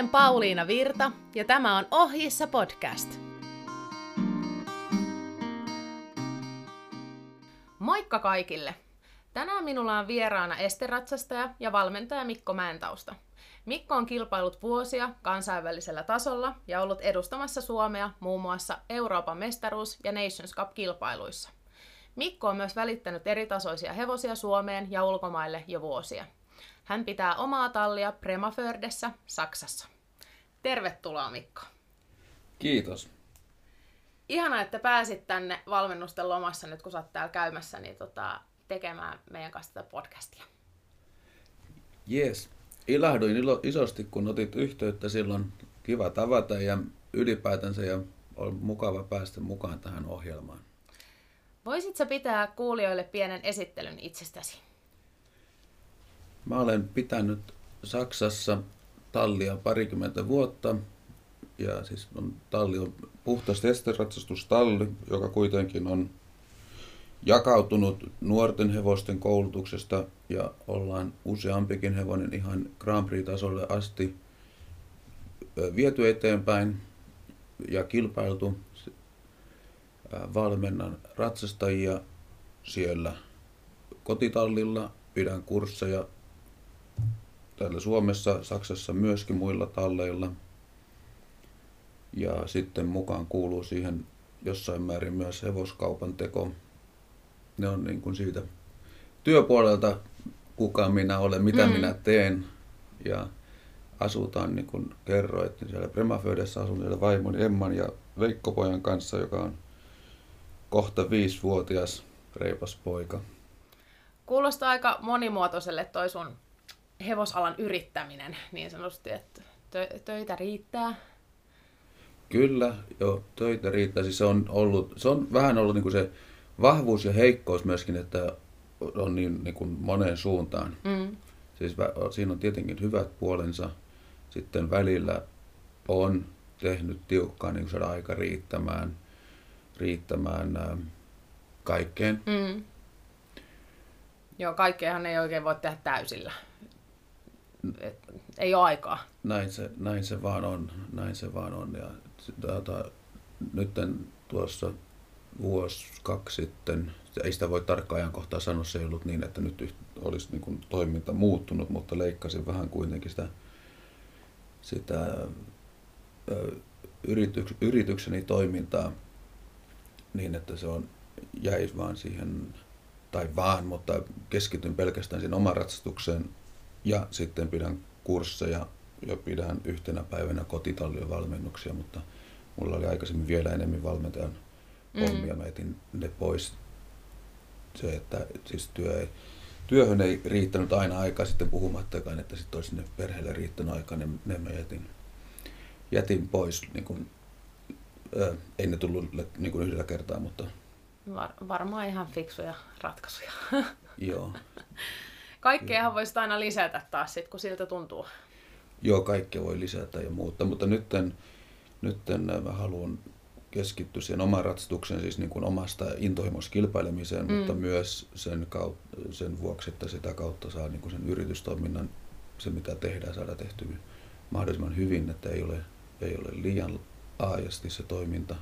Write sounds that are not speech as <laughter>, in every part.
olen Pauliina Virta ja tämä on Ohjissa podcast. Moikka kaikille! Tänään minulla on vieraana esteratsastaja ja valmentaja Mikko Mäentausta. Mikko on kilpailut vuosia kansainvälisellä tasolla ja ollut edustamassa Suomea muun muassa Euroopan mestaruus- ja Nations Cup-kilpailuissa. Mikko on myös välittänyt eritasoisia hevosia Suomeen ja ulkomaille jo vuosia. Hän pitää omaa tallia Premafördessä, Saksassa. Tervetuloa Mikko. Kiitos. Ihana, että pääsit tänne valmennusten lomassa nyt, kun sä oot täällä käymässä, niin tota, tekemään meidän kanssa tätä podcastia. Jees. Ilahduin ilo, isosti, kun otit yhteyttä silloin. Kiva tavata ja ylipäätänsä ja on mukava päästä mukaan tähän ohjelmaan. Voisitko pitää kuulijoille pienen esittelyn itsestäsi? Mä olen pitänyt Saksassa tallia parikymmentä vuotta. Ja siis on, talli on puhtaasti esteratsastustalli, joka kuitenkin on jakautunut nuorten hevosten koulutuksesta ja ollaan useampikin hevonen ihan Grand Prix-tasolle asti viety eteenpäin ja kilpailtu. Valmennan ratsastajia siellä kotitallilla, pidän kursseja täällä Suomessa, Saksassa myöskin muilla talleilla. Ja sitten mukaan kuuluu siihen jossain määrin myös hevoskaupan teko. Ne on niin kuin siitä työpuolelta, kuka minä olen, mitä mm. minä teen. Ja asutaan, niin kuin kerroit, niin siellä Premaföydessä asun siellä vaimoni Emman ja Veikkopojan kanssa, joka on kohta viisivuotias reipas poika. Kuulostaa aika monimuotoiselle toi sun hevosalan yrittäminen niin sanotusti, että töitä riittää? Kyllä, joo, töitä riittää. Siis se on, ollut, se on vähän ollut niin kuin se vahvuus ja heikkous myöskin, että on niin, niin kuin moneen suuntaan. Mm. Siis siinä on tietenkin hyvät puolensa. Sitten välillä on tehnyt tiukkaa niin saada aika riittämään, riittämään ä, kaikkeen. Mm. Joo, kaikkeahan ei oikein voi tehdä täysillä ei ole aikaa. Näin se, näin se vaan on, näin se vaan on. Ja tuota, nyt tuossa vuosi, kaksi sitten, ei sitä voi tarkkaan ajankohtaa sanoa, se ei ollut niin, että nyt olisi niin kuin toiminta muuttunut, mutta leikkasin vähän kuitenkin sitä, sitä yrityks, yritykseni toimintaa niin, että se on, jäi vaan siihen, tai vaan, mutta keskityn pelkästään siihen oman ratsastukseen ja sitten pidän kursseja ja pidän yhtenä päivänä kotitallien valmennuksia, mutta mulla oli aikaisemmin vielä enemmän valmentajan mm. hommia. Mä etin ne pois. Se, että siis työ ei, työhön ei riittänyt aina aikaa sitten puhumattakaan, että sitten olisi sinne perheelle riittänyt aikaa, niin ne mä jätin, jätin pois. Niin kuin, äh, ei ne tullut niin kuin yhdellä kertaa, mutta... Var, varmaan ihan fiksuja ratkaisuja. Joo. <laughs> Kaikkeahan voisi aina lisätä taas sit, kun siltä tuntuu. Joo, kaikkea voi lisätä ja muuta, mutta nytten, nytten mä haluan keskittyä siihen omaan ratsastukseen, siis niin kuin omasta intohimosta kilpailemiseen, mm. mutta myös sen, kautta, sen vuoksi, että sitä kautta saa niin kuin sen yritystoiminnan, se mitä tehdään, saada tehtyä mahdollisimman hyvin, että ei ole, ei ole liian laajasti se toiminta.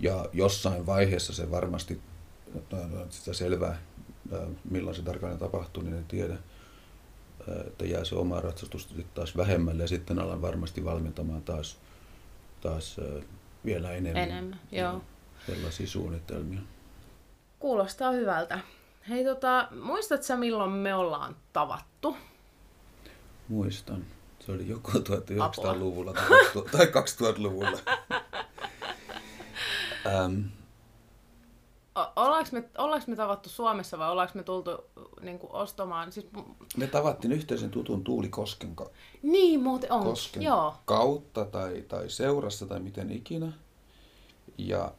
Ja jossain vaiheessa se varmasti, sitä selvää milloin se tarkalleen tapahtuu, niin en tiedä. Että jää se oma ratsastus taas vähemmälle ja sitten alan varmasti valmentamaan taas, taas vielä enemmän. Enemmän, joo. Sellaisia suunnitelmia. Kuulostaa hyvältä. Hei, tota, muistatko milloin me ollaan tavattu? Muistan. Se oli joko 1900-luvulla <laughs> tai 2000-luvulla. <laughs> ähm, Ollaanko me, ollaanko me tavattu Suomessa vai ollaanko me tultu niin kuin, ostamaan? Siis... Me tavattiin yhteisen tutun Tuuli Kosken, ka- niin, muuten on. Kosken Joo. kautta tai, tai seurassa tai miten ikinä. Ja,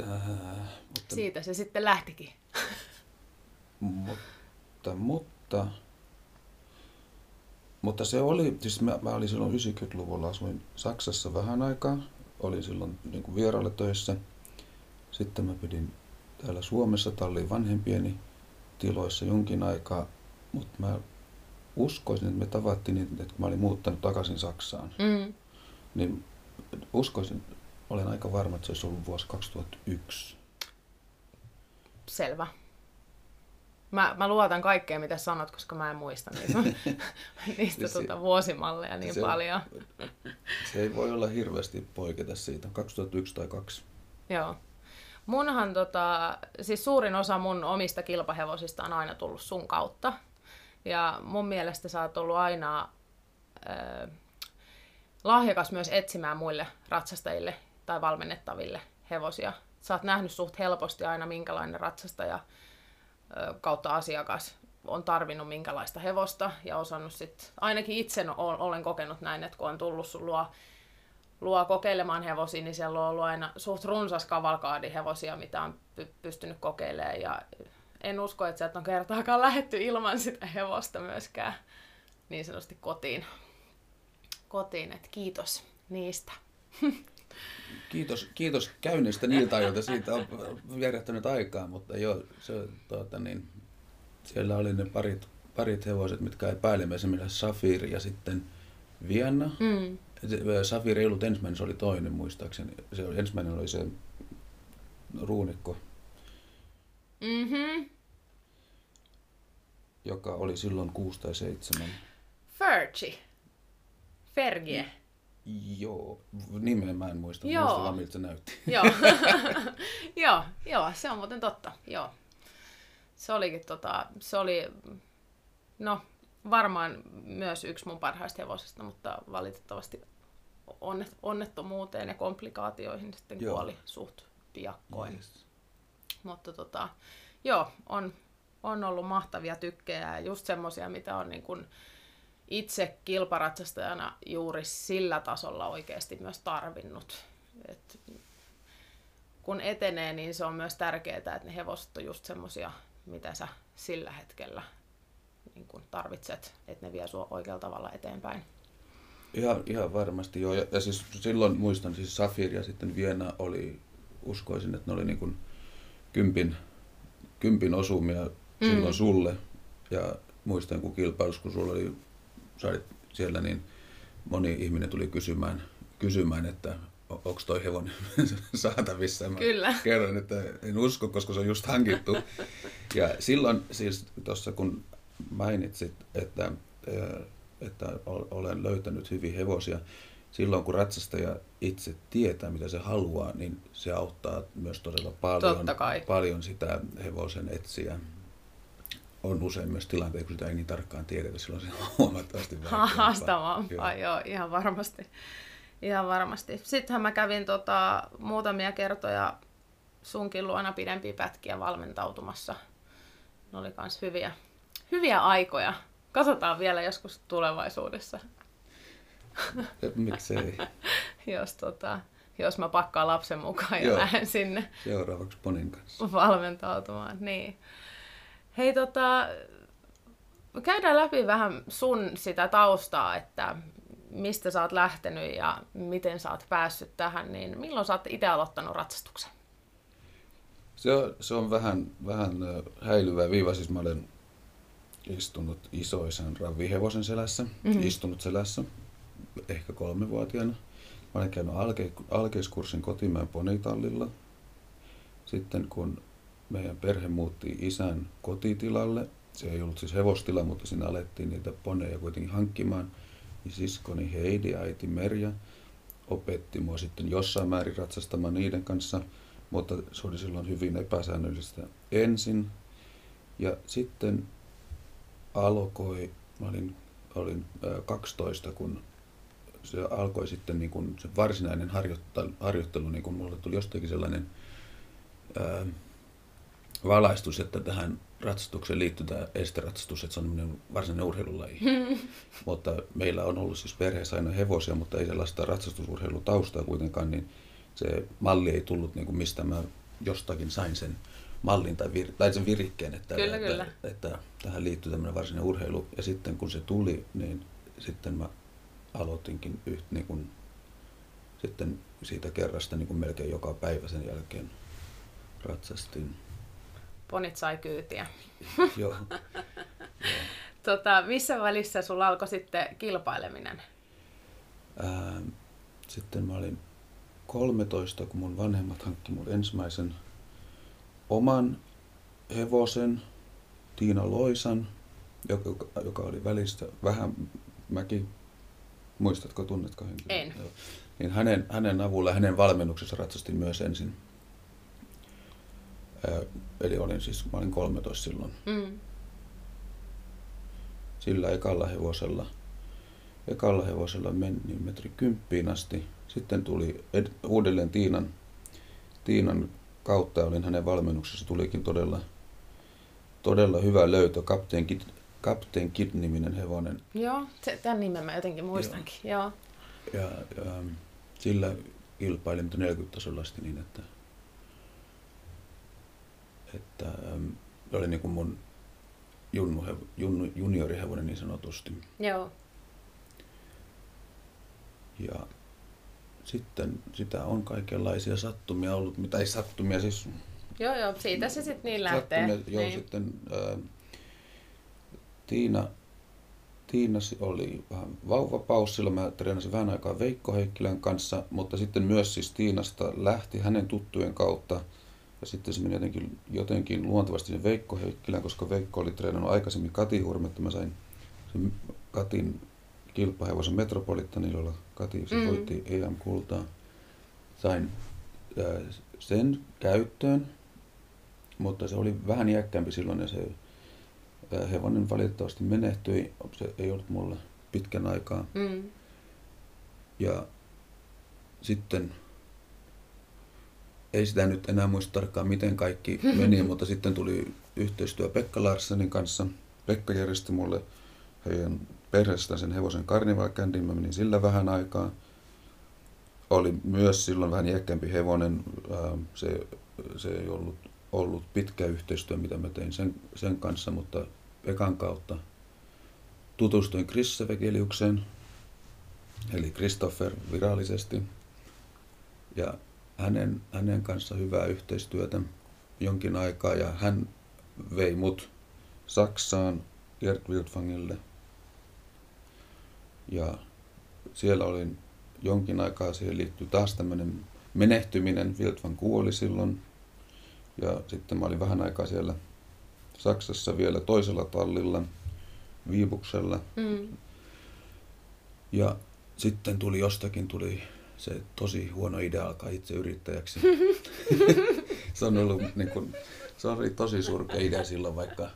äh, mutta, Siitä se sitten lähtikin. <laughs> mutta, mutta, mutta se oli, siis mä, mä olin silloin 90-luvulla, asuin Saksassa vähän aikaa, olin silloin niin kuin vieraille töissä – sitten mä pidin täällä Suomessa tallin vanhempieni tiloissa jonkin aikaa, mutta mä uskoisin, että me tavattiin niin, että kun mä olin muuttanut takaisin Saksaan, Mm. niin uskoisin, olen aika varma, että se olisi ollut vuosi 2001. Selvä. Mä, mä luotan kaikkeen, mitä sanot, koska mä en muista niitä, niistä <laughs> Siis se- tuota, vuosimalleja niin se- paljon. Se ei voi olla hirveästi poiketa siitä, 2001 tai 2. Joo. Munhan tota, siis suurin osa mun omista kilpahevosista on aina tullut sun kautta. Ja mun mielestä sä oot ollut aina ö, lahjakas myös etsimään muille ratsastajille tai valmennettaville hevosia. Sä oot nähnyt suht helposti aina, minkälainen ratsastaja ö, kautta asiakas on tarvinnut minkälaista hevosta ja osannut sit, ainakin itse olen kokenut näin, että kun on tullut sun luo luo kokeilemaan hevosia, niin siellä on ollut aina suht runsas kavalkaadi hevosia, mitä on py- pystynyt kokeilemaan. Ja en usko, että sieltä on kertaakaan lähetty ilman sitä hevosta myöskään niin sanotusti kotiin. Kotiin, että kiitos niistä. Kiitos, kiitos käynnistä niiltä ajoilta. Siitä on vierähtänyt aikaa, mutta joo, se, tuota, niin, siellä oli ne parit, parit hevoset, mitkä ei päällimmäisemmillä Safiri ja sitten Vienna. Mm. Safiri ei ollut ensimmäinen, se oli toinen muistaakseni. Se oli, ensimmäinen oli se ruunikko, Mhm. joka oli silloin 6 tai 7. Fergie. Fergie. Joo, nimeä mä en muista, Joo. muista vaan miltä se näytti. joo. <laughs> joo, joo, se on muuten totta. Joo. Se olikin tota, se oli, no varmaan myös yksi mun parhaista hevosista, mutta valitettavasti onnet, onnettomuuteen ja komplikaatioihin sitten Joo. kuoli suht piakkoin. Yes. Mutta tota, joo, on, on ollut mahtavia tykkejä ja just semmosia, mitä on niin kun itse kilparatsastajana juuri sillä tasolla oikeasti myös tarvinnut. Et kun etenee, niin se on myös tärkeää, että ne hevoset on just semmosia, mitä sä sillä hetkellä niin kun tarvitset, että ne vie sua oikealla tavalla eteenpäin. Ihan, ihan varmasti joo. Ja, ja siis silloin muistan, siis Safir ja sitten Vienna oli, uskoisin, että ne oli niin kuin kympin, kympin osumia Mm. silloin sulle. Ja muistan, kun kilpailus, kun sulla oli, olit siellä, niin moni ihminen tuli kysymään, kysymään että onko toi hevonen <laughs> saatavissa. Mä Kyllä. Kerron, että en usko, koska se on just hankittu. <laughs> Ja silloin siis tuossa kun mainitsit, että, ää, että ol- olen löytänyt hyviä hevosia, silloin kun ratsastaja itse tietää, mitä se haluaa, niin se auttaa myös todella paljon, paljon sitä hevosen etsiä. On usein myös tilanteita, kun sitä ei niin tarkkaan tiedetä, silloin se on huomattavasti <laughs> haastavampaa, joo. joo, ihan varmasti. Ihan varmasti. Sittenhän mä kävin tota, muutamia kertoja sunkin luona pidempiä pätkiä valmentautumassa. Ne oli kans hyviä, hyviä aikoja. Katsotaan vielä joskus tulevaisuudessa, <laughs> Miksei. <laughs> jos, tota, jos mä pakkaan lapsen mukaan ja lähden sinne Seuraavaksi Ponin kanssa. valmentautumaan. Niin. Hei, tota, käydään läpi vähän sun sitä taustaa, että mistä sä oot lähtenyt ja miten sä oot päässyt tähän, niin milloin sä oot itse aloittanut ratsastuksen? Se on, se on vähän, vähän häilyvä viiva. Siis mä olen istunut isoisen ravihevosen selässä, Mhm. mm-hmm. istunut selässä ehkä kolmevuotiaana. Mä olen käynyt alke, alkeiskurssin Kotimäen ponitallilla. Sitten kun meidän perhe muutti isän kotitilalle, se ei ollut siis hevostila, mutta siinä alettiin niitä poneja kuitenkin hankkimaan, niin siskoni Heidi, äiti Merja, opetti mua sitten jossain määrin ratsastamaan niiden kanssa, mutta se oli silloin hyvin epäsäännöllistä ensin. Ja sitten alkoi, mä olin, olin ö, 12, kun se alkoi sitten niin kuin se varsinainen harjoittelu, harjoittelu niin kuin mulle tuli jostakin sellainen ää, valaistus, että tähän ratsastukseen liittyy tämä esteratsastus, että se on varsinainen urheilulaji. <laughs> mutta meillä on ollut siis perheessä aina hevosia, mutta ei sellaista ratsastusurheilutaustaa kuitenkaan, niin se malli ei tullut niin kuin mistä mä jostakin sain sen mallin tai, vir, tai sen virikkeen, että, Kyllä, että, kyllä. Että, että tähän liittyy tämmöinen varsinainen urheilu. Ja sitten kun se tuli, niin sitten mä aloitinkin yht, niin kuin, sitten siitä kerrasta niin kuin melkein joka päivä sen jälkeen ratsastin. Ponit sai kyytiä. <laughs> Joo. <laughs> Tota, missä välissä sulla alkoi sitten kilpaileminen? Ää, sitten mä olin 13, kun mun vanhemmat hankki mun ensimmäisen oman hevosen, Tiina Loisan, joka, joka oli välistä vähän mäki, muistatko, tunnetko henkilöä? En. Joo. Niin hänen, hänen avulla, hänen valmennuksessa ratsastin myös ensin. Ää, eli olin siis, mä olin 13 silloin. Mm. Sillä ekalla hevosella. Ekalla hevosella meni metri kymppiin asti. Sitten tuli ed- uudelleen Tiinan, Tiinan kautta, olin hänen valmennuksessa, tulikin todella, todella hyvä löytö. Captain Kid, Captain Kid-niminen hevonen. Joo, tämän nimen mä jotenkin muistankin. Joo. Ja, ja ähm, sillä kilpailin mutta 40 tasolla asti niin, että, että ähm, oli niin kuin mun junnu, junnu, juniorihevonen niin sanotusti. Joo. Ja sitten sitä on kaikenlaisia sattumia ollut, mitä ei sattumia siis... Joo, joo, siitä se sitten niin lähtee. Sattumia, joo, niin. sitten ää, Tiina, Tiina oli vähän vauvapaus, mä treenasin vähän aikaa Veikko Heikkilän kanssa, mutta sitten myös siis Tiinasta lähti hänen tuttujen kautta ja sitten se meni jotenkin, jotenkin luontevasti sen Veikko Heikkilän, koska Veikko oli treenannut aikaisemmin Kati Hurmetta, mä sain sen Katin kilpahevosen Metropolitanin, jolla Kati Mm. voitti EM-kultaa. Sain ää, sen käyttöön, mutta se oli vähän iäkkäämpi silloin ja se ää, hevonen valitettavasti menehtyi. Se ei ollut mulle pitkän aikaa. Mm. Ja sitten ei sitä nyt enää muista tarkkaan, miten kaikki <laughs> meni, mutta sitten tuli yhteistyö Pekka Larssonin kanssa. Pekka järjesti mulle heidän perheestään sen hevosen Carnival mä menin sillä vähän aikaa. Oli myös silloin vähän iäkkäämpi hevonen, se, se ei ollut, ollut pitkä yhteistyö, mitä mä tein sen, sen kanssa, mutta Pekan kautta tutustuin Krisse Vegeliukseen, eli Christopher virallisesti. Ja hänen, hänen kanssa hyvää yhteistyötä jonkin aikaa ja hän vei mut Saksaan Gerd Wildfangille. Ja siellä olin jonkin aikaa, siihen liittyi taas tämmöinen menehtyminen. Wildfang kuoli silloin. Ja sitten mä olin vähän aikaa siellä Saksassa vielä toisella tallilla, Viibuksella. Mm. Ja sitten tuli jostakin tuli se tosi huono idea alkaa itse yrittäjäksi. <laughs> se on ollut niin kuin, se oli tosi surkea idea silloin, vaikka,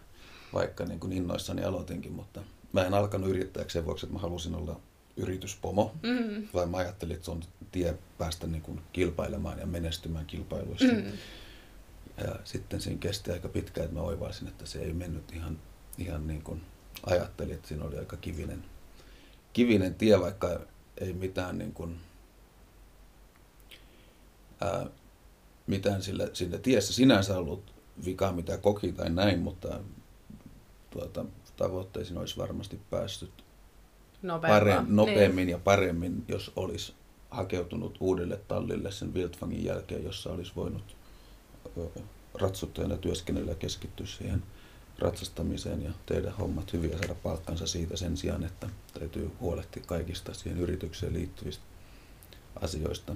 vaikka niin kuin innoissani aloitinkin, mutta mä en alkanut yrittäjäksi sen vuoksi, että mä halusin olla yrityspomo, Mm. vaan mä ajattelin, että se on tie päästä niin kuin kilpailemaan ja menestymään kilpailuissa. Mm. Ja sitten siinä kesti aika pitkään, että mä oivalsin, että se ei mennyt ihan, ihan niin kuin ajattelin, että siinä oli aika kivinen, kivinen tie, vaikka ei mitään niin kuin, ää, mitään sillä, siinä tiessä sinänsä ollut vikaa, mitä koki tai näin, mutta tuota, tavoitteisiin olisi varmasti päässyt pare, nopeammin ja paremmin, jos olisi hakeutunut uudelle tallille sen Wildfangin jälkeen, jossa olisi voinut ratsuttajana työskennellä ja keskittyä siihen ratsastamiseen ja tehdä hommat hyvin ja saada palkkansa siitä sen sijaan, että täytyy huolehtia kaikista siihen yritykseen liittyvistä asioista.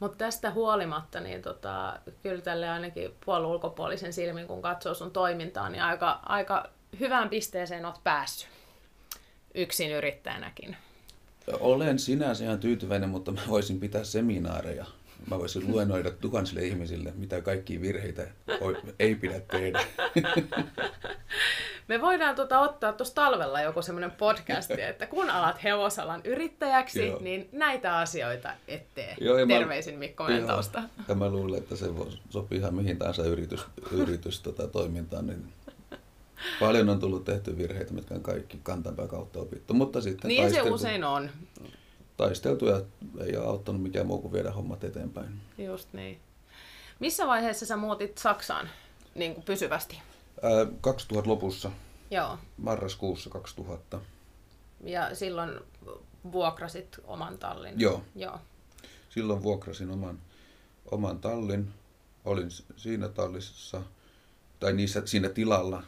Mutta tästä huolimatta, niin tota, kyllä tälle ainakin puolun ulkopuolisen silmin, kun katsoo sun toimintaa, niin aika, aika hyvään pisteeseen oot päässyt yksin yrittäjänäkin. Olen sinänsä ihan tyytyväinen, mutta mä voisin pitää seminaareja. Mä voisin luennoida tuhansille ihmisille, mitä kaikkia virheitä ei pidä tehdä. Me voidaan tota ottaa tuossa talvella joku semmoinen podcasti, että kun alat hevosalan yrittäjäksi, Joo. niin näitä asioita ettee. Joo, ja Terveisin Mikko Mentausta. Ja mä luulen, että se voi sopii ihan mihin tahansa yritys, yritys tota, toimintaan. Niin paljon on tullut tehty virheitä, mitkä on kaikki kantanpää kautta opittu. Mutta sitten Niin se usein on. taisteltu ja ei ole auttanut mikään muu kuin viedä hommat eteenpäin. Just niin. Missä vaiheessa sä muutit Saksaan niin kuin pysyvästi? Ää, 2000 lopussa, Joo. marraskuussa 2000. Ja silloin vuokrasit oman tallin. Joo. Joo. Silloin vuokrasin oman, oman tallin. Olin siinä tallissa, tai niissä, siinä tilalla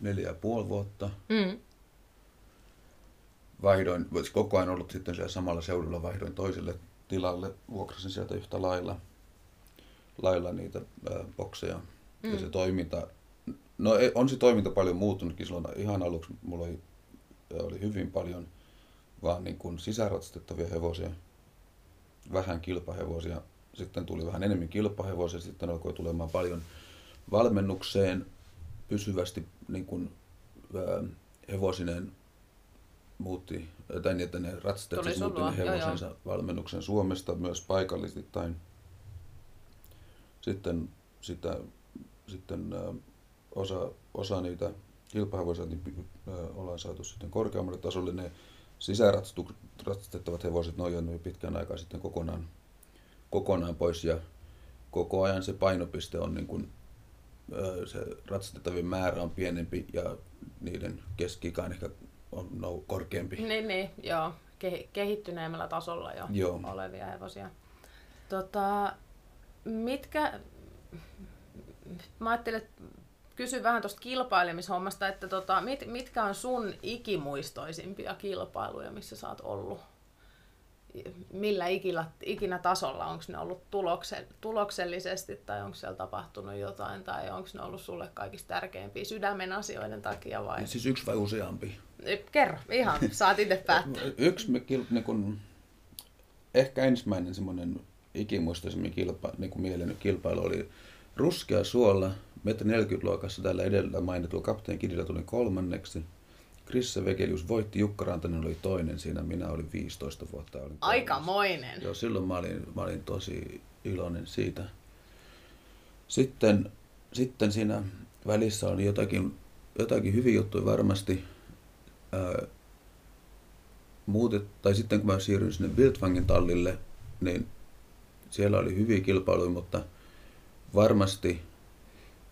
neljä ja puoli vuotta. Mm. Vaihdoin, koko ajan ollut sitten siellä samalla seudulla, vaihdoin toiselle tilalle, vuokrasin sieltä yhtä lailla, lailla niitä ää, bokseja. Mm. Ja se toiminta, no ei- on se toiminta paljon muuttunutkin silloin. Ihan aluksi mulla oli, oli hyvin paljon vaan niin kuin sisäratsastettavia hevosia, vähän kilpahevosia. Sitten tuli vähän enemmän kilpahevosia, sitten alkoi tulemaan paljon valmennukseen pysyvästi niin kuin, ää, hevosinen muutti, tai niin, että ne ratsastajat siis muutti ne joo, joo. hevosensa valmennuksen Suomesta myös paikallisittain. Sitten, sitä, sitten ää, osa, osa niitä kilpahevosia niin ää, ollaan saatu sitten korkeammalle tasolle. Ne sisäratsastettavat hevoset, jäänyt jo pitkän aikaa sitten kokonaan, kokonaan pois ja koko ajan se painopiste on niin kuin, se ratsastettavien määrä on pienempi ja niiden keski on ehkä on nou, korkeampi. Niin, niin, joo. Ke- kehittyneemmällä tasolla jo Joo. olevia hevosia. Tota, mitkä, mä ajattelin, että kysyn vähän tuosta kilpailemishommasta, että tota, mit, mitkä on sun ikimuistoisimpia kilpailuja, missä sä oot ollut? Millä ikinä, ikinä tasolla? Onko ne ollut tulokse, tuloksellisesti tai onko siellä tapahtunut jotain tai onko ne ollut sulle kaikista tärkeimpiä sydämen asioiden takia vai? Siis yksi vai useampi? Kerro, ihan, saat itse päättää. <laughs> Yksi me kil, niin kun, ehkä ensimmäinen semmoinen ikimuistoisemmin kilpa, niin kuin mieleen kilpailu oli ruskea suolla, metri 40 luokassa täällä edellä mainitulla kapteen Kidillä tuli kolmanneksi. Krisse Vekelius voitti, Jukka Rantanen oli toinen siinä, minä olin 15 vuotta. Olin. Aikamoinen. Joo, silloin mä olin, mä olin tosi iloinen siitä. Sitten, sitten siinä välissä oli jotakin, jotakin hyviä juttuja varmasti. Ää, muutet, tai sitten kun mä siirryin sinne Wildfangin tallille, niin siellä oli hyviä kilpailuja, mutta varmasti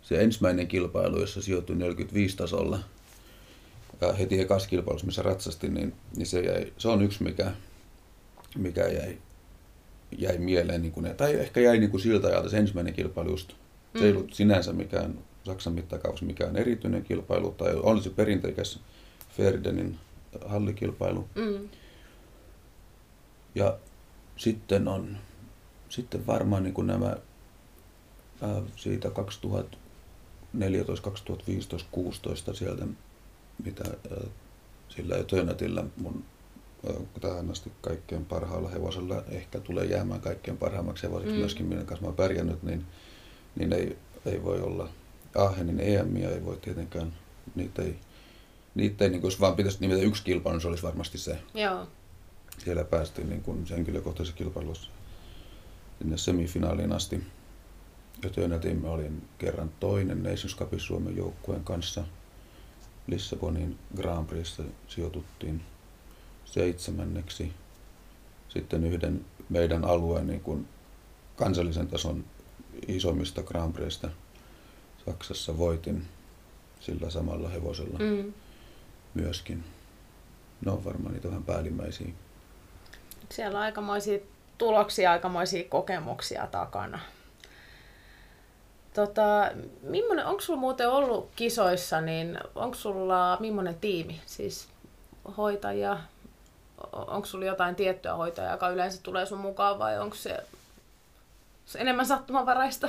se ensimmäinen kilpailu, jossa sijoitui 45 tasolla, ja heti ekas kilpailussa, missä ratsastin, niin, niin se, jäi, se on yksi, mikä, mikä jäi, jäi mieleen, niin kuin, tai ehkä jäi niin kuin siltä ajalta se ensimmäinen kilpailu just. Se ei Mm. ollut sinänsä mikään Saksan mittakaavassa mikään erityinen kilpailu, tai oli se perinteikäs Ferdenin hallikilpailu. Mm. Ja sitten on sitten varmaan niin kuin nämä ää, siitä 2014, 2015, 16 sieltä, mitä sillä Eternatilla mun tähän asti kaikkein parhaalla hevosella ehkä tulee jäämään kaikkein parhaimmaksi hevoseksi Mm. myöskin, minkä kanssa mä oon pärjännyt, niin, niin ei, ei voi olla Aachenin EMiä, ei voi tietenkään, niitä ei, niitä ei niin kuin, jos vaan pitäisi nimetä yksi kilpailu, niin se olisi varmasti se Joo. siellä päästiin niin kuin henkilökohtaisessa kilpailussa sinne semifinaaliin asti. Eternettiin mä olin kerran toinen Nations Cupin Suomen joukkueen kanssa. Lissabonin Grand Prixissa sijoituttiin seitsemänneksi. Sitten yhden meidän alueen niin kuin kansallisen tason isommista Grand Prixista Saksassa voitin sillä samalla hevosella Mm. myöskin. Ne on varmaan niitä vähän päällimmäisiä. Siellä on aikamoisia tuloksia, aikamoisia kokemuksia takana. Tota, millainen, onko sulla muuten ollut kisoissa, niin onko sulla millainen tiimi? Siis hoitajia, onko sulla jotain tiettyä hoitajaa, joka yleensä tulee sun mukaan vai onko se, enemmän sattumanvaraista?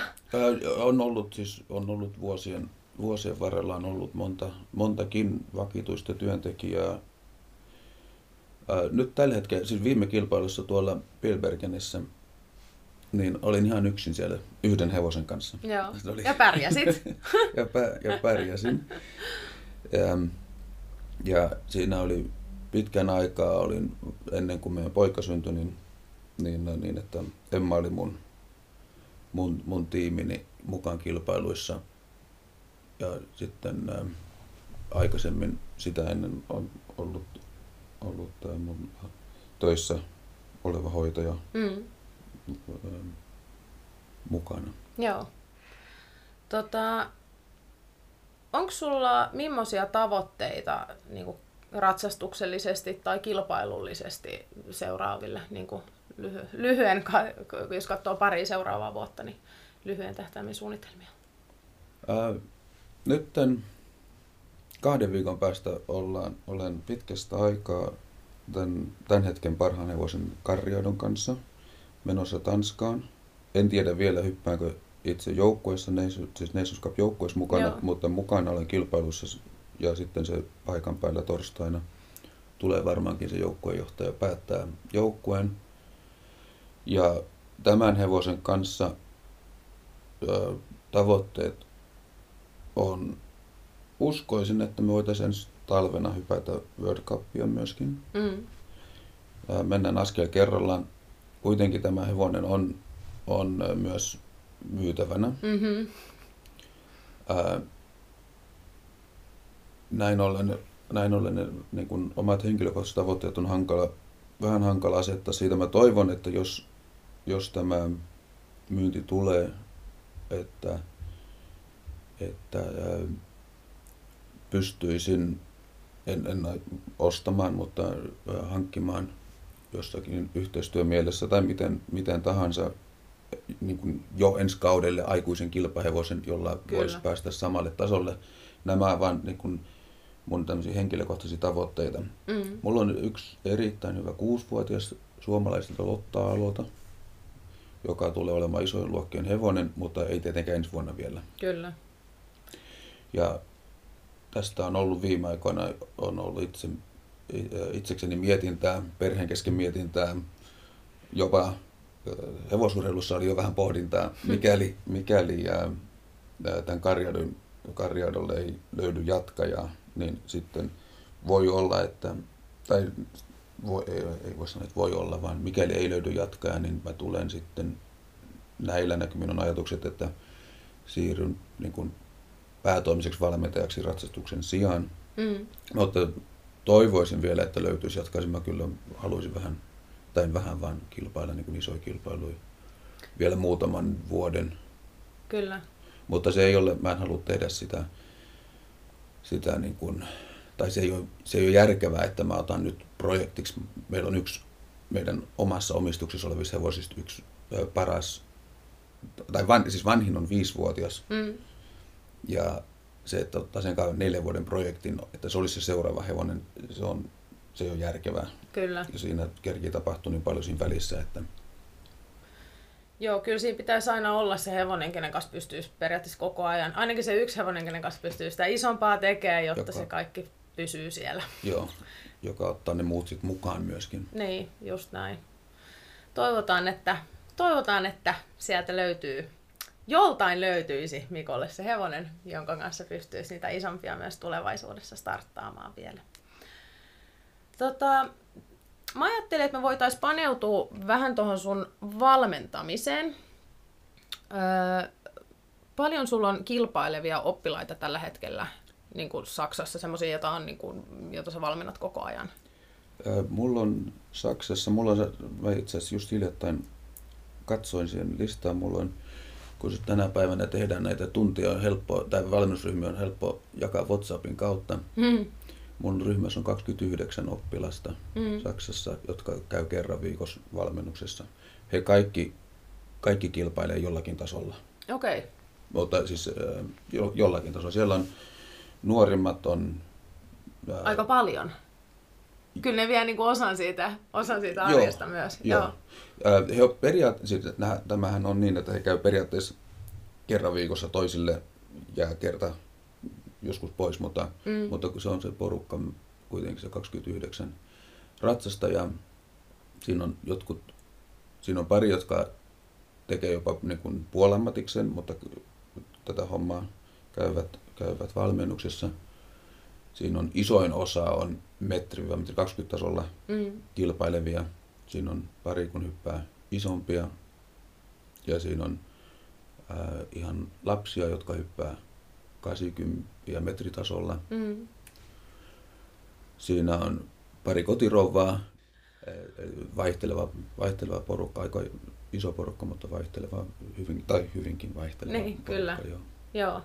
On ollut, siis, on ollut vuosien, vuosien varrella on ollut monta, montakin vakituista työntekijää. Ää, Nyt tällä hetkellä, siis viime kilpailussa tuolla Pilbergenissä, niin olin ihan yksin siellä yhden hevosen kanssa. Joo. Oli- Ja pärjäsit. <laughs> ja, pä, ja pärjäsin. Ja, ja siinä oli pitkän aikaa, olin, ennen kuin meidän poika syntyi, niin, niin, niin että Emma oli mun, mun, mun tiimini mukaan kilpailuissa. Ja sitten ä, aikaisemmin sitä ennen on ollut, ollut ä, mun töissä oleva hoitaja mm. Ä, mukana. Joo. Tota, onko sulla millaisia tavoitteita niin kuin ratsastuksellisesti tai kilpailullisesti seuraaville, niin kuin lyhy- lyhyen, jos katsoo pari seuraavaa vuotta, niin lyhyen tähtäimen suunnitelmia? Ää, nytten kahden viikon päästä ollaan, olen pitkästä aikaa tämän, tämän hetken parhaan hevosen Karriadon kanssa menossa Tanskaan. En tiedä vielä hyppäänkö itse joukkueessa, siis Nations Cup joukkueessa mukana, Joo. mutta mukana olen kilpailussa ja sitten se paikan päällä torstaina tulee varmaankin se joukkuejohtaja päättää joukkueen. Ja tämän hevosen kanssa ö, tavoitteet on, uskoisin, että me voitaisiin talvena hypätä World Cupia myöskin. Mm. Mennään askel kerrallaan. Kuitenkin tämä hevonen on, on myös myytävänä. Mm-hmm. Ää, näin ollen, näin ollen niin kun omat henkilökohtaiset tavoitteet on hankala, vähän hankala asettaa. Siitä mä toivon, että jos, jos tämä myynti tulee, että, että ää, pystyisin en, en ostamaan, mutta hankkimaan jossakin yhteistyömielessä tai miten, miten tahansa niin kuin jo ensi kaudelle aikuisen kilpahevosen, jolla Kyllä. voisi päästä samalle tasolle. Nämä ovat vain niin kuin mun tämmöisiä henkilökohtaisia tavoitteita. Mm. Mulla on yksi erittäin hyvä kuusivuotias suomalaisilta Lotta-alolta, joka tulee olemaan isojen luokkien hevonen, mutta ei tietenkään ensi vuonna vielä. Kyllä. Ja tästä on ollut viime aikoina, on ollut itse, itsekseni mietintää, perheen kesken mietintää, jopa hevosurheilussa oli jo vähän pohdintaa, mikäli, mikäli ää, tämän Karjadon, Karjadolle ei löydy jatkajaa, niin sitten voi olla, että, tai voi, ei, ei voi sanoa, että voi olla, vaan mikäli ei löydy jatkajaa, niin mä tulen sitten näillä näkymin on ajatukset, että siirryn niin kuin päätoimiseksi valmentajaksi ratsastuksen sijaan. Mm. Mutta toivoisin vielä, että löytyisi jatkaisin. Mä kyllä haluaisin vähän tai vähän vaan kilpailla niin kuin isoja kilpailuja vielä muutaman vuoden. Kyllä. Mutta se ei ole, mä en halua tehdä sitä, sitä niin kuin, tai se ei, ole, se ei ole järkevää, että mä otan nyt projektiksi, meillä on yksi meidän omassa omistuksessa olevissa hevosista yksi paras, tai van, siis vanhin on viisivuotias, mm. ja se, että ottaa sen neljän vuoden projektin, että se olisi se seuraava hevonen, se on se ole järkevää. Kyllä. Ja siinä kerkii tapahtuu niin paljon siinä välissä, että... Joo, kyllä siinä pitäisi aina olla se hevonen, kenen kanssa pystyy periaatteessa koko ajan. Ainakin se yksi hevonen, kenen kanssa pystyy sitä isompaa tekemään, jotta joka... se kaikki pysyy siellä. Joo, joka ottaa ne muut sitten mukaan myöskin. Niin, just näin. Toivotaan, että, toivotaan, että sieltä löytyy, joltain löytyisi Mikolle se hevonen, jonka kanssa pystyisi niitä isompia myös tulevaisuudessa starttaamaan vielä. Tota, mä ajattelin, että me voitaisiin paneutua vähän tuohon sun valmentamiseen. Öö, paljon sulla on kilpailevia oppilaita tällä hetkellä niin kuin Saksassa, semmoisia, joita, niin joita sä valmennat koko ajan? Öö, mulla on Saksassa, mulla on, mä itse asiassa just hiljattain katsoin siihen listaan, mulla on, kun tänä päivänä tehdään näitä tuntia on helppo, tai valmennusryhmiä on helppo jakaa WhatsAppin kautta. Hmm. Mun ryhmässä on 29 oppilasta mm. Saksassa, jotka käy kerran viikossa valmennuksessa. He kaikki, kaikki kilpailee jollakin tasolla. Okei. Okay. Mutta siis jo, jollakin tasolla. Siellä on nuorimmat on... Ää, Aika paljon. Kyllä ne vie niin kuin osan siitä, osan siitä arjesta joo, myös. Joo. joo. He periaatteessa, siis, tämähän on niin, että he käy periaatteessa kerran viikossa toisille jää kerta joskus pois, mutta, mm. mutta kun se on se porukka kuitenkin se 29 ratsasta ja siinä on jotkut, siinä on pari, jotka tekee jopa niin kuin puolammatiksen, mutta tätä hommaa käyvät, käyvät valmennuksessa. Siinä on isoin osa on metri, metri 20 tasolla mm. kilpailevia. Siinä on pari, kun hyppää isompia. Ja siinä on ää, ihan lapsia, jotka hyppää 80 metritasolla. Mm. Siinä on pari kotirouvaa, vaihteleva, vaihteleva porukka, aika iso porukka, mutta vaihteleva, hyvin, tai hyvinkin vaihteleva niin, porukka. Kyllä. Joo. joo.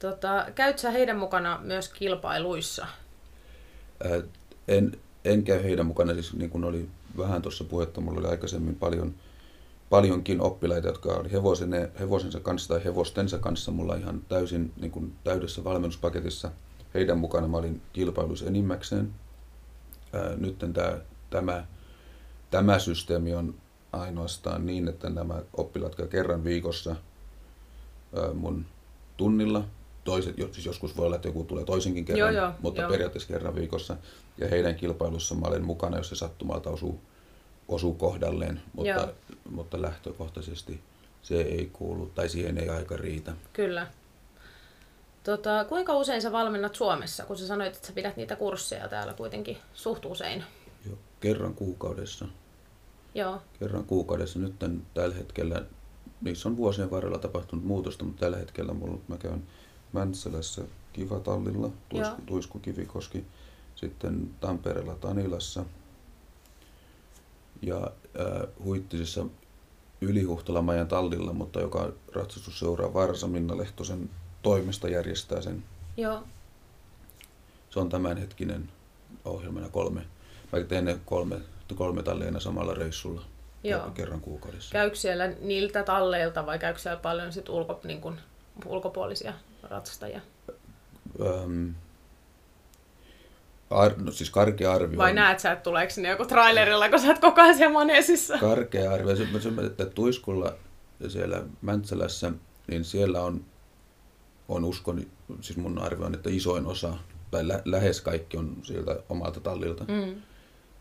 Tota, käyt sä heidän mukana myös kilpailuissa? En, en käy heidän mukana, siis niin kuin oli vähän tuossa puhetta, mulla oli aikaisemmin paljon paljonkin oppilaita, jotka oli hevosene, hevosensa kanssa tai hevostensa kanssa mulla ihan täysin niin kuin täydessä valmennuspaketissa. heidän mukana mä olin kilpailussa enimmäkseen. Nyt tämä, tämä, tämä systeemi on ainoastaan niin, että nämä oppilaat kerran viikossa mun tunnilla. Toiset, siis joskus voi olla, että joku tulee toisenkin kerran, Joo, joo, mutta joo. periaatteessa kerran viikossa. Ja heidän kilpailussa mä olen mukana, jos se sattumalta osuu, osuu kohdalleen, mutta, Joo. mutta lähtökohtaisesti se ei kuulu, tai siihen ei aika riitä. Kyllä. Tota, kuinka usein sä valmennat Suomessa, kun sä sanoit, että sä pidät niitä kursseja täällä kuitenkin suht usein? Jo, kerran kuukaudessa. Joo, Kerran kuukaudessa. Nyt tällä hetkellä, niissä on vuosien varrella tapahtunut muutosta, mutta tällä hetkellä mulla, mä käyn Mäntsälässä Kivatallilla, Tuis, Joo. Tuisku Kivikoski, sitten Tampereella Tanilassa ja äh, Huittisissa Ylihuhtalamajan tallilla, mutta joka ratsastusseuraa Varsa Minna Lehtosen toimesta järjestää sen. joo, Se on tämänhetkinen ohjelmana kolme. Mä teen ne kolme, kolme tallia aina samalla reissulla Joo. kerran kuukaudessa. Käykö siellä niiltä talleilta vai käykö siellä paljon sit ulko, niin kun, ulkopuolisia ratsastajia? Öm, ar, no siis karkea arvio Vai näet sä, että tuleeko sinne joku trailerilla, kun sä oot koko ajan siellä maneesissa? Karkea arvio. Se, se, että Tuiskulla ja siellä Mäntsälässä, niin siellä on, on uskon, siis mun arvio on, että isoin osa, tai lä, lähes kaikki on sieltä omalta tallilta. Mm.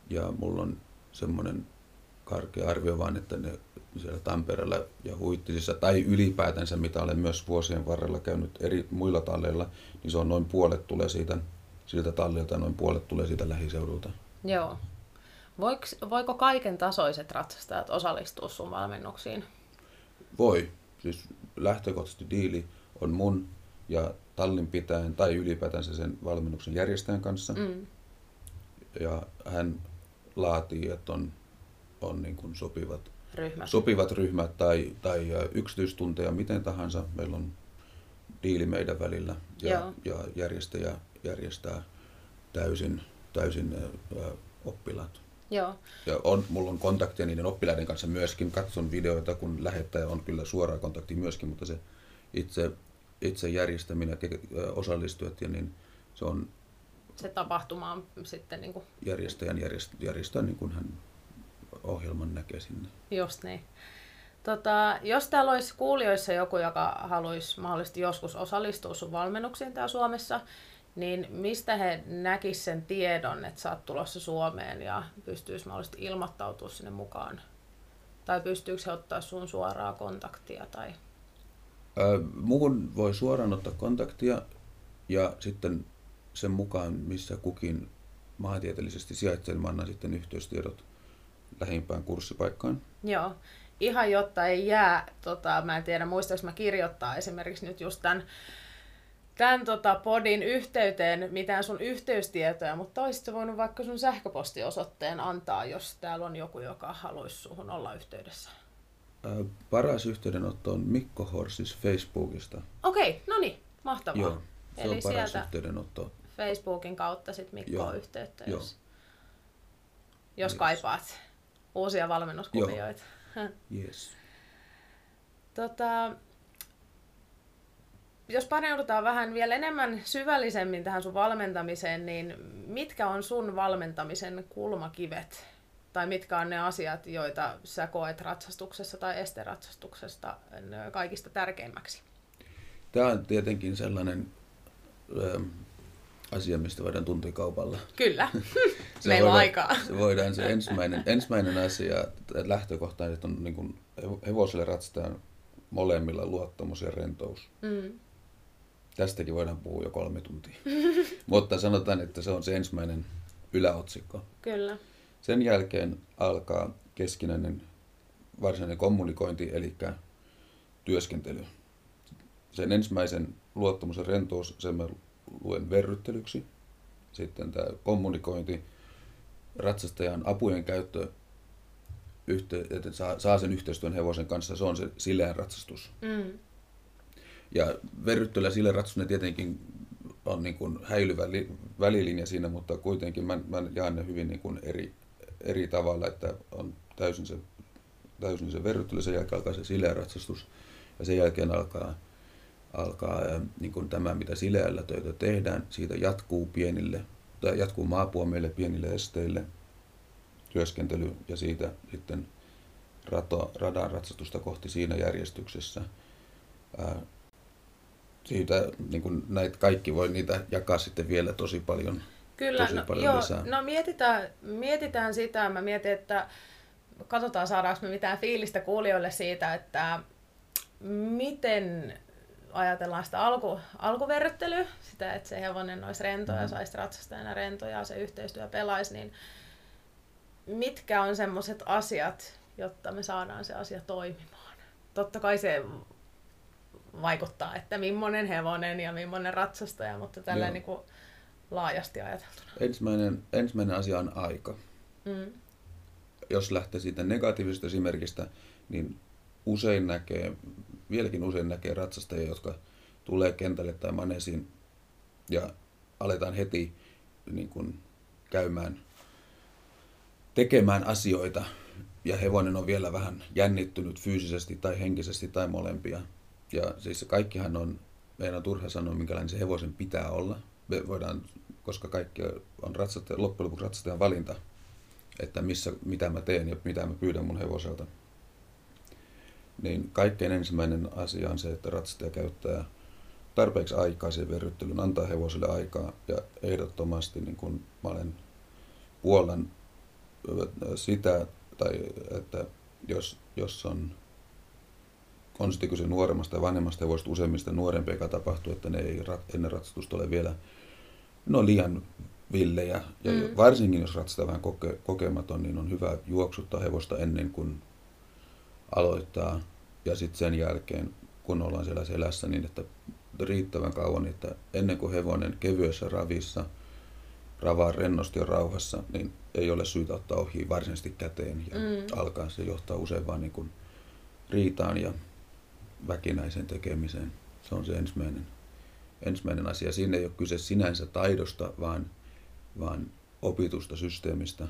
Ja mulla on semmoinen karkea arvio vaan, että ne siellä Tampereella ja Huittisissa, tai ylipäätänsä, mitä olen myös vuosien varrella käynyt eri muilla talleilla, niin se on noin puolet tulee siitä, siltä tallilta ja noin puolet tulee siitä lähiseudulta. Joo. Voiko, voiko kaiken tasoiset ratsastajat osallistua sun valmennuksiin? Voi. Siis lähtökohtaisesti diili on mun ja tallin pitäjän tai ylipäätänsä sen valmennuksen järjestäjän kanssa. Mm. Ja hän laatii, että on, on niin kuin sopivat, Ryhmät. sopivat ryhmät tai, tai yksityistunteja, miten tahansa. Meillä on diili meidän välillä ja, Joo. ja järjestäjä järjestää täysin, täysin ä, oppilaat. Joo. Ja on, mulla on kontaktia niiden oppilaiden kanssa myöskin. Katson videoita, kun lähettäjä on kyllä suoraa kontaktia myöskin, mutta se itse, itse järjestäminen ja ö, osallistujat, ja niin se on Se tapahtuma on sitten niin kuin järjestäjän järjest, järjestää niin kuin hän ohjelman näkee sinne. Just niin. Tota, jos täällä olisi kuulijoissa joku, joka haluaisi mahdollisesti joskus osallistua sun valmennuksiin täällä Suomessa, niin mistä he näkisivät sen tiedon, että sä oot tulossa Suomeen ja pystyisi mahdollisesti ilmoittautua sinne mukaan? Tai pystyykö he ottaa sun suoraa kontaktia? Tai... Ö, Muuhun voi suoraan ottaa kontaktia ja sitten sen mukaan, missä kukin maantieteellisesti sijaitsee, niin mä annan sitten yhteystiedot lähimpään kurssipaikkaan. Joo. Ihan jotta ei jää, tota, mä en tiedä muistaaks mä kirjoittaa esimerkiksi nyt just tämän, tämän tota, podin yhteyteen mitään sun yhteystietoja, mutta olisit voinut vaikka sun sähköpostiosoitteen antaa, jos täällä on joku, joka haluaisi suhun olla yhteydessä. Ö, Paras yhteydenotto on Mikko Horsis Facebookista. Okei, no niin, mahtavaa. Joo, se Eli on paras sieltä yhteydenotto. Facebookin kautta sit Mikkoon Joo, yhteyttä, jos, jos Yes. kaipaat uusia valmennuskuvioita. Yes. Tota, jos paneudutaan vähän vielä enemmän syvällisemmin tähän sun valmentamiseen, niin mitkä on sun valmentamisen kulmakivet? Tai mitkä on ne asiat, joita sä koet ratsastuksessa tai esteratsastuksesta kaikista tärkeimmäksi? Tämä on tietenkin sellainen asia, mistä voidaan tuntikaupalla. Kyllä, <laughs> Se <laughs> meillä on voidaan- aikaa. Se voidaan se ensimmäinen, ensimmäinen asia, että lähtökohtaisesti on niin kuin hevoselle ratsataan molemmilla luottamus ja rentous. Mm, Tästäkin voidaan puhua jo kolme tuntia. <laughs> Mutta sanotaan, että se on se ensimmäinen yläotsikko. kyllä, Sen jälkeen alkaa keskinäinen varsinainen kommunikointi, eli työskentely. Sen ensimmäisen luottamus ja rentous, sen mä luen verryttelyksi. Sitten tämä kommunikointi, ratsastajan apujen käyttö, yhte, että saa, saa sen yhteistyön hevosen kanssa, se on se sileän ratsastus. mm, Ja verryttely ja sileä ratsastus, ne tietenkin on niin kuin häilyvä li, välilinja siinä, mutta kuitenkin mä, mä jaan ne hyvin niin kuin eri, eri tavalla, että on täysin se, täysin se verryttely, sen jälkeen alkaa se sileä ratsastus ja sen jälkeen alkaa alkaa niin kuin tämä, mitä sileällä töitä tehdään, siitä jatkuu pienille, tai jatkuu maapuomeille, pienille esteille työskentely ja siitä sitten rato, radan ratsastusta kohti siinä järjestyksessä. Ää, siitä niin kuin näitä kaikki voi niitä jakaa sitten vielä tosi paljon, Kyllä, tosi no, paljon joo, lisää. no mietitään, mietitään sitä. Mä mietin, että katsotaan saadaanko me mitään fiilistä kuulijoille siitä, että miten ajatellaan sitä alku, alkuverryttelyä, sitä, että se hevonen olisi rento ja Mhm. saisi ratsastajana rentoja ja se yhteistyö pelaisi, niin mitkä on semmoiset asiat, jotta me saadaan se asia toimimaan? Totta kai se vaikuttaa, että millainen hevonen ja millainen ratsastaja, mutta tällä Joo. niin kuin laajasti ajateltuna. Ensimmäinen, ensimmäinen asia on aika. Mm. Jos lähtee siitä negatiivisesta esimerkistä, niin usein näkee, vieläkin usein näkee ratsastajia, jotka tulee kentälle tai manesiin ja aletaan heti niin kuin käymään, tekemään asioita ja hevonen on vielä vähän jännittynyt fyysisesti tai henkisesti tai molempia. Ja siis kaikkihan on, meidän on turha sanoa, minkälainen se hevosen pitää olla. Me voidaan, koska kaikki on ratsastaja, loppujen lopuksi ratsastajan valinta, että missä, mitä mä teen ja mitä mä pyydän mun hevoselta. Niin kaikkein ensimmäinen asia on se, että ratsastaja käyttää tarpeeksi aikaa siihen verryttelyyn, antaa hevoselle aikaa ja ehdottomasti niin kun mä olen puolan sitä, tai että jos, jos on on sitten kyse nuoremmasta ja vanhemmasta hevosesta, useimmista nuorempia, joka tapahtuu, että ne ei rat, ennen ratsastusta ole vielä no, liian villejä. Ja Mm. varsinkin jos ratsastaja vähän koke, kokematon, niin on hyvä juoksuttaa hevosta ennen kuin aloittaa. Ja sitten sen jälkeen, kun ollaan siellä selässä, niin että riittävän kauan, että ennen kuin hevonen kevyessä ravissa ravaa rennosti ja rauhassa, niin ei ole syytä ottaa ohi varsinaisesti käteen ja Mm. alkaa. Se johtaa usein vaan niin kuin riitaan ja väkinäisen tekemiseen. Se on se ensimmäinen, ensimmäinen asia. Siinä ei ole kyse sinänsä taidosta, vaan, vaan opitusta systeemistä.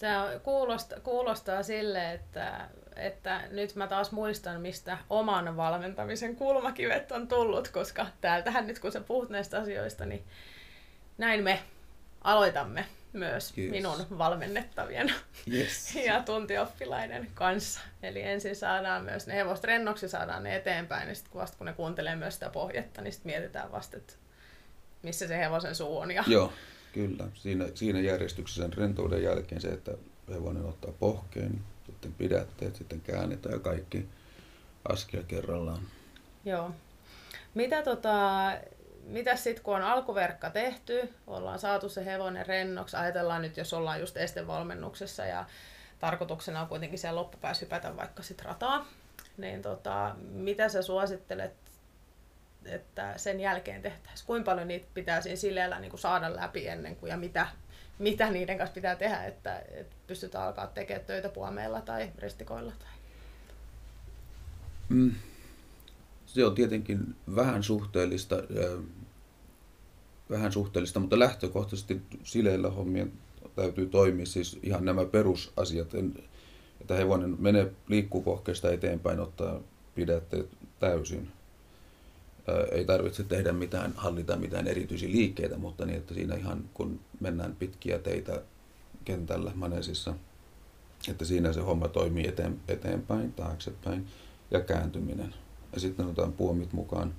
Tämä kuulostaa, kuulostaa sille, että, että nyt mä taas muistan, mistä oman valmentamisen kulmakivet on tullut, koska täältähän nyt kun sä puhut näistä asioista, niin näin me aloitamme myös Yes. minun valmennettavien Yes. <laughs> ja tuntioppilaiden kanssa. Eli ensin saadaan myös ne hevoset rennoksi, saadaan ne eteenpäin, ja sitten vasta kun ne kuuntelee myös sitä pohjetta, niin sitten mietitään vasta, että missä se hevosen suu on. Ja... Joo, kyllä. Siinä, siinä järjestyksessä sen rentouden jälkeen se, että hevonen ottaa pohkeen, sitten pidätteet, sitten käännetään ja kaikki askel kerrallaan. Joo. Mitä tota, mitä sitten kun on alkuverkka tehty, ollaan saatu se hevonen rennoksi, ajatellaan nyt jos ollaan just estevalmennuksessa ja tarkoituksena on kuitenkin siellä loppupäässä hypätä vaikka sit rataa, niin tota, mitä sä suosittelet, että sen jälkeen tehtäisiin? Kuinka paljon niitä pitää siinä sileällä niin kuin saada läpi ennen kuin ja mitä, mitä niiden kanssa pitää tehdä, että, että pystytään alkaa tekemään töitä puomeilla tai ristikoilla? Tai... Mm. Se on tietenkin vähän suhteellista, ö, vähän suhteellista, mutta lähtökohtaisesti sileillä hommien täytyy toimia siis ihan nämä perusasiat, että hevonen menee, liikkuu pohkeesta eteenpäin, ottaa pidätteet täysin. Ei tarvitse tehdä mitään, hallita mitään erityisiä liikkeitä, mutta niin, että siinä ihan kun mennään pitkiä teitä kentällä manesissa, että siinä se homma toimii eteen, eteenpäin, taaksepäin ja kääntyminen. Ja sitten otetaan puomit mukaan.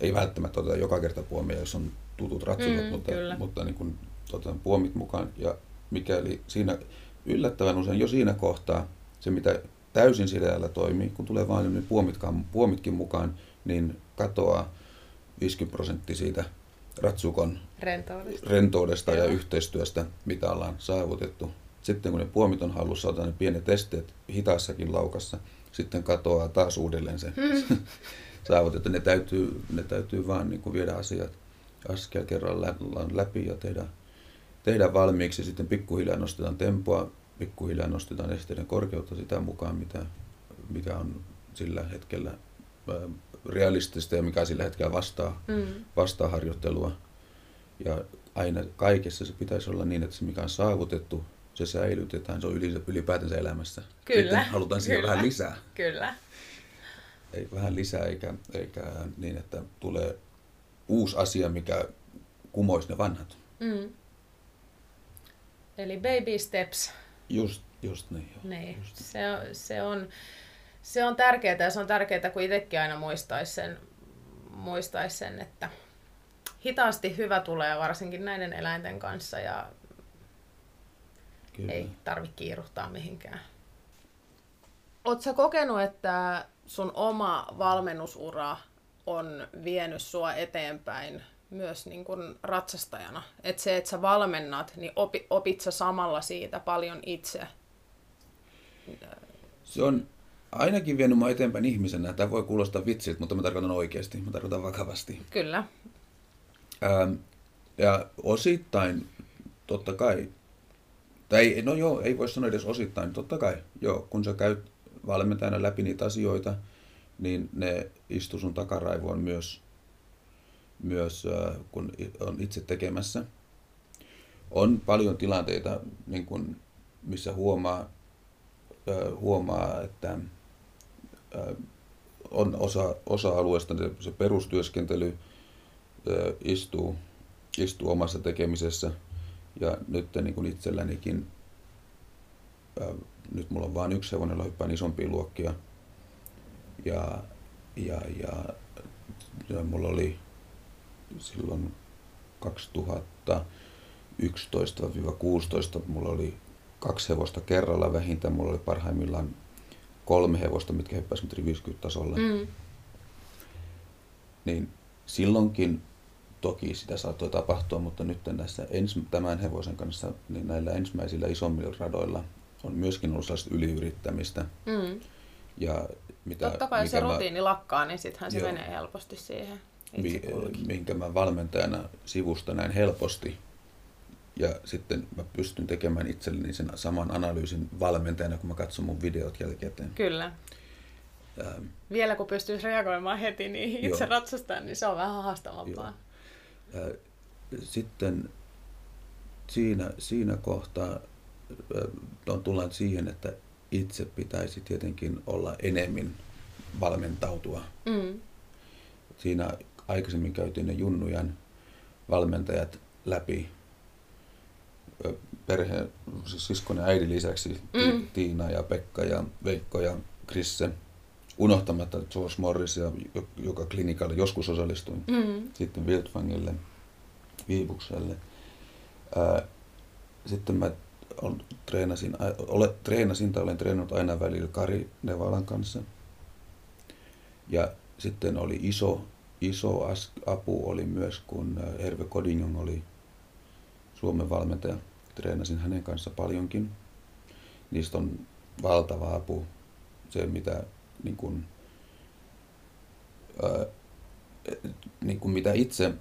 Ei välttämättä oteta joka kerta puomia, jos on tutut ratsutut, Mm, mutta, kyllä. mutta niin kun otetaan puomit mukaan. Ja mikäli siinä yllättävän usein jo siinä kohtaa se, mitä täysin sileällä toimii, kun tulee vain puomitkaan, puomitkin mukaan, niin katoaa 50 prosenttia siitä ratsukon Rentoudesta. rentoudesta ja yhteistyöstä, mitä ollaan saavutettu. Sitten kun ne puomit on hallussa, otetaan ne pienet esteet hitaassakin laukassa, sitten katoaa taas uudelleen se <laughs> saavutettu. Ne täytyy, ne täytyy vaan niin kuin viedä asiat askel kerrallaan läpi ja tehdä, tehdä valmiiksi. Sitten pikkuhiljaa nostetaan tempoa, pikkuhiljaa nostetaan esteiden korkeutta sitä mukaan, mitä, mikä on sillä hetkellä realistista ja mikä sillä hetkellä vastaa Mm. vastaa harjoittelua. Ja aina kaikessa se pitäisi olla niin, että se mikä on saavutettu, se säilytetään, se on yli, ylipäätänsä elämässä. Kyllä, Sitten halutaan siihen kyllä. vähän lisää. Kyllä. ei vähän lisää eikä, eikä niin, että tulee uusi asia, mikä kumoisi ne vanhat. Mm. Eli baby steps. Just, just niin. Joo. Niin. Just. Se, on, se, on, se on tärkeää ja se on tärkeää, kun itsekin aina muistaisi sen, muistaisi sen, että hitaasti hyvä tulee varsinkin näiden eläinten kanssa ja Kyllä. ei tarvitse kiiruhtaa mihinkään. Oletko kokenut, että sun oma valmennusura on vienyt sua eteenpäin myös niin kuin ratsastajana? Että se, että sä valmennat, niin opi, opit sä samalla siitä paljon itse? Se on ainakin vienyt mua eteenpäin ihmisenä. Tämä voi kuulostaa vitsiltä, mutta mä tarkoitan oikeasti. Mä tarkoitan vakavasti. Kyllä. Ähm, ja osittain, totta kai, tai no joo, ei voi sanoa edes osittain, totta kai, joo, kun sä käyt valmentajana läpi niitä asioita, niin ne istuu sun takaraivoon myös, myös äh, kun on itse tekemässä. On paljon tilanteita, niin kun, missä huomaa, äh, huomaa että on osa, osa-alueesta se, se perustyöskentely, istuu, istuu omassa tekemisessä. Ja nyt niin kuin itsellänikin, nyt mulla on vain yksi hevonen, jolla hyppään isompia luokkia. Ja, ja, ja, ja mulla oli silloin 2011-16 mulla oli kaksi hevosta kerralla vähintään. Mulla oli parhaimmillaan kolme hevosta, mitkä hyppäsivät 50 tasolla. Mm. Niin silloinkin toki sitä saattoi tapahtua, mutta nyt tässä ens, tämän hevosen kanssa, niin näillä ensimmäisillä isommilla radoilla on myöskin ollut sellaista yliyrittämistä. Mm. Ja mitä, Totta kai, jos se mä- rutiini lakkaa, niin sittenhän se Joo. menee helposti siihen. mi, minkä mä valmentajana sivusta näin helposti. Ja sitten mä pystyn tekemään itselleni sen saman analyysin valmentajana, kun mä katson mun videot jälkikäteen. Kyllä. Ähm, Vielä kun pystyisi reagoimaan heti niihin itse Joo. ratsastajan, niin se on vähän haastavampaa. Joo. Ää, Sitten siinä, siinä kohtaa on tullaan siihen, että itse pitäisi tietenkin olla enemmän valmentautua. Mm. Siinä aikaisemmin käytiin ne junnujan valmentajat läpi ö, perhe, siis siskon ja äidin lisäksi Mm. Tiina ja Pekka ja Veikko ja Krisse, unohtamatta George Morrisia, jo- joka klinikalle joskus osallistui Mm. sitten Wildfangille, Viibukselle. Ää, Sitten mä on, treenasin, ole, treenasin tai olen treenannut aina välillä Kari Nevalan kanssa. Ja sitten oli iso, iso apu oli myös, kun Herve Kodingon oli Suomen valmentaja. Treenasin hänen kanssa paljonkin. Niistä on valtava apu. Se, mitä niin kuin, ää, niin kuin mitä itse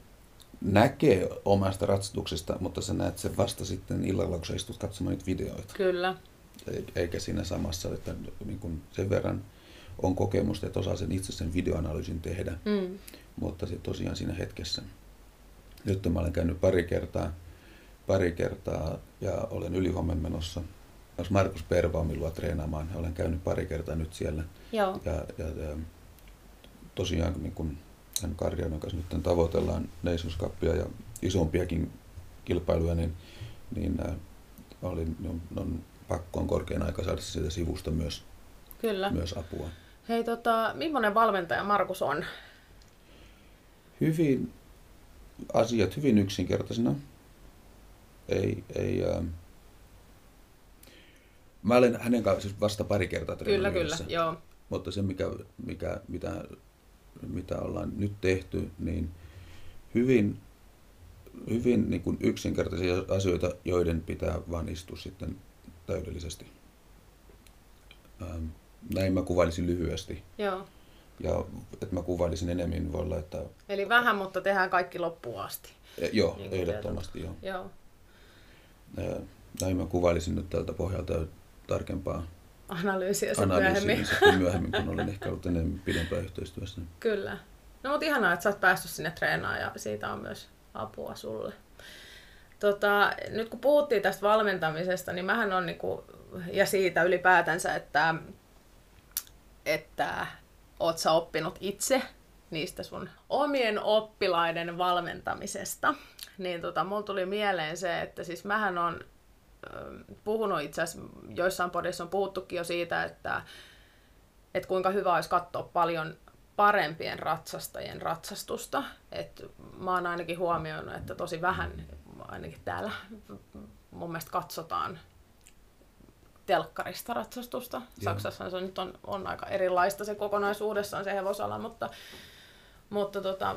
näkee omasta ratsastuksesta, mutta sä näet sen vasta sitten illalla, kun sä istut katsomaan niitä videoita. Kyllä. E- Eikä siinä samassa, että niin kuin sen verran on kokemusta, että osaa sen itse sen videoanalyysin tehdä, Mm. mutta se tosiaan siinä hetkessä. Nyt mä olen käynyt pari kertaa, pari kertaa ja olen ylihuomen menossa myös Markus Pervaumin luo treenaamaan. Olen käynyt pari kertaa nyt siellä Joo. ja, ja, ja tosiaan niin kun tämän Karjaanan kanssa nyt tavoitellaan Nations Cupia ja isompiakin kilpailuja, niin, niin äh, oli, on, on pakko on korkein aika saada siitä sivusta myös, Kyllä. myös apua. Hei, tota, millainen valmentaja Markus on? Hyvin asiat hyvin yksinkertaisina. Ei, ei, äh, mä olen hänen kanssa siis vasta pari kertaa Kyllä, kyllä. Joo. Mutta se, mikä, mikä, mitä, mitä ollaan nyt tehty, niin hyvin, hyvin niin kuin yksinkertaisia asioita, joiden pitää vaan istua sitten täydellisesti. Ähm, näin mä kuvailisin lyhyesti. Joo. Ja että mä kuvailisin enemmän, voi olla, että Eli vähän, mutta tehdään kaikki loppuun asti. e, joo, Niin ehdottomasti joo. Joo. Näin mä kuvailisin nyt tältä pohjalta tarkempaa Analyysiä analyysiä myöhemmin. sitten <laughs> myöhemmin, kun olen ehkä ollut enemmän pidempään yhteistyössä. Kyllä. No mutta ihanaa, että sä oot päässyt sinne treenaamaan ja siitä on myös apua sulle. Tota, nyt kun puhuttiin tästä valmentamisesta, niin mähän on niinku, ja siitä ylipäätänsä, että, että oot sä oppinut itse niistä sun omien oppilaiden valmentamisesta, niin tota, mulla tuli mieleen se, että siis mähän on puhunut itse asiassa, joissain podissa on puhuttukin jo siitä, että, että kuinka hyvä olisi katsoa paljon parempien ratsastajien ratsastusta. Et mä oon ainakin huomioinut, että tosi vähän, ainakin täällä mun mielestä katsotaan telkkarista ratsastusta. Saksassa se nyt on, on aika erilaista se kokonaisuudessaan se hevosala, mutta, mutta tota,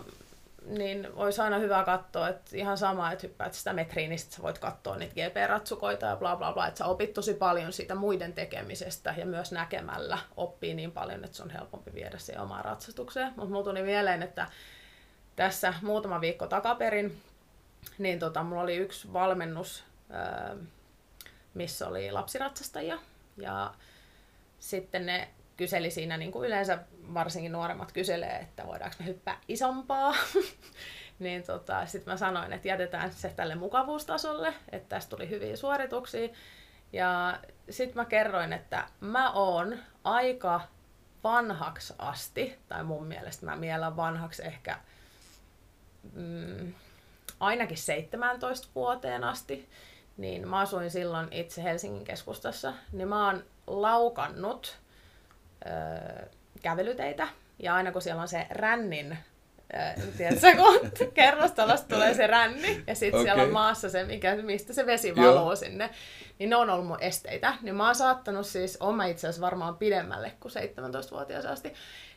niin olisi aina hyvä katsoa, että ihan sama, että hyppäät sitä metriin, niin sä voit katsoa niitä GP-ratsukoita ja bla bla bla, että sä opit tosi paljon siitä muiden tekemisestä ja myös näkemällä oppii niin paljon, että se on helpompi viedä siihen omaan ratsastukseen. Mutta mulla tuli mieleen, että tässä muutama viikko takaperin, niin tota, mulla oli yksi valmennus, missä oli lapsiratsastajia ja sitten ne kyseli siinä, niin kuin yleensä varsinkin nuoremmat kyselee, että voidaanko me hyppää isompaa. <laughs> niin tota, sitten mä sanoin, että jätetään se tälle mukavuustasolle, että tästä tuli hyviä suorituksia. Ja sitten mä kerroin, että mä oon aika vanhaksi asti, tai mun mielestä mä mielen vanhaksi ehkä mm, ainakin 17 vuoteen asti, niin mä asuin silloin itse Helsingin keskustassa, niin mä oon laukannut öö, kävelyteitä. Ja aina kun siellä on se rännin, tiedätkö, kun kerrostalosta tulee se ränni, ja sitten okay. siellä on maassa se, mikä, mistä se vesi valuu Joo. sinne, niin ne on ollut mun esteitä. Niin mä oon saattanut siis, oma itse asiassa varmaan pidemmälle kuin 17-vuotias asti,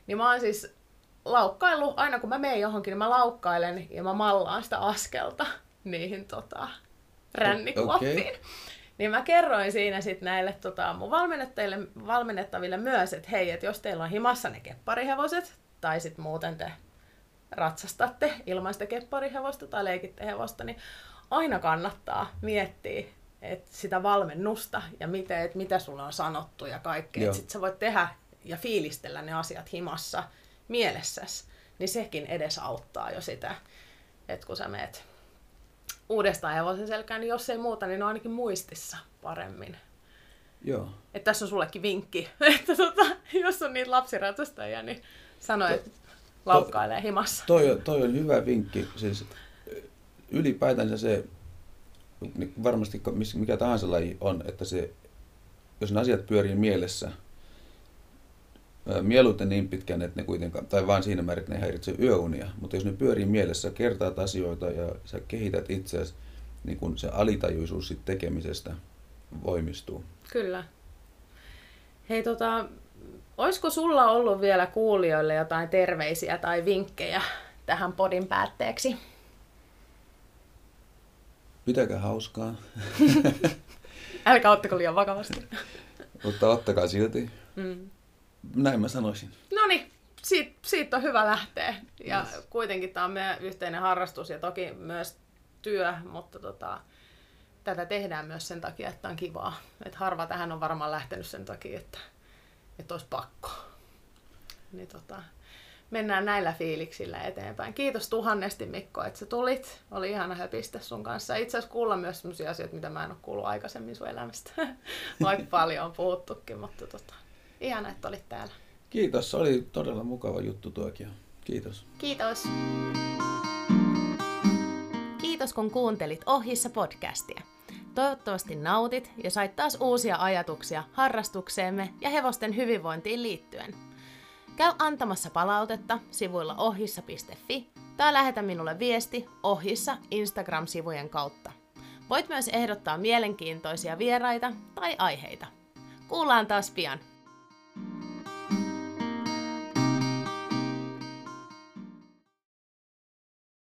niin mä oon siis laukkaillut, aina kun mä menen johonkin, niin mä laukkailen ja mä mallaan sitä askelta niihin tota, rännikuoppiin. Okay. Niin mä kerroin siinä sitten näille tota, mun valmennettajille, valmennettaville myös, että hei, että jos teillä on himassa ne kepparihevoset, tai sitten muuten te ratsastatte ilman sitä kepparihevosta tai leikitte hevosta, niin aina kannattaa miettiä että sitä valmennusta ja miten, että mitä sulle on sanottu ja kaikkea. Sitten sä voit tehdä ja fiilistellä ne asiat himassa mielessäsi, niin sekin edesauttaa jo sitä, että kun sä meet uudestaan hevosen selkään, niin jos ei muuta, niin ne on ainakin muistissa paremmin. Joo. Et tässä on sullekin vinkki, <laughs> että tota, jos on niitä lapsiratsastajia, niin sano, että laukkailee himassa. Toi, toi on hyvä vinkki. Siis ylipäätänsä se, niin varmasti mikä tahansa laji on, että se, jos ne asiat pyörii mielessä, mieluiten niin pitkään, että ne kuitenkaan, tai vain siinä määrin, että ne häiritsee yöunia, mutta jos ne pyörii mielessä, kertaat asioita ja sä kehität itseäsi, niin kun se alitajuisuus sit tekemisestä voimistuu. Kyllä. Hei tota, olisiko sulla ollut vielä kuulijoille jotain terveisiä tai vinkkejä tähän podin päätteeksi? Pitäkää hauskaa. <laughs> Älkää ottako liian vakavasti. Mutta ottakaa silti. Mm. Näin mä sanoisin. No niin, siitä, siitä on hyvä lähteä. Ja yes. kuitenkin tämä on meidän yhteinen harrastus ja toki myös työ, mutta tota, tätä tehdään myös sen takia, että on kivaa. Et harva tähän on varmaan lähtenyt sen takia, että, että olisi pakko. Niin tota, mennään näillä fiiliksillä eteenpäin. Kiitos tuhannesti Mikko, että sä tulit. Oli ihana höpistä sun kanssa. Itse asiassa kuulla myös sellaisia asioita, mitä mä en ole kuullut aikaisemmin sun elämästä. <laughs> Vaikka paljon on puhuttukin, mutta tota, ihana, että olit täällä. Kiitos, oli todella mukava juttu tuokin. Kiitos. Kiitos. Kiitos kun kuuntelit Ohissa podcastia. Toivottavasti nautit ja sait taas uusia ajatuksia harrastukseemme ja hevosten hyvinvointiin liittyen. Käy antamassa palautetta sivuilla ohissa.fi tai lähetä minulle viesti ohissa Instagram-sivujen kautta. Voit myös ehdottaa mielenkiintoisia vieraita tai aiheita. Kuullaan taas pian.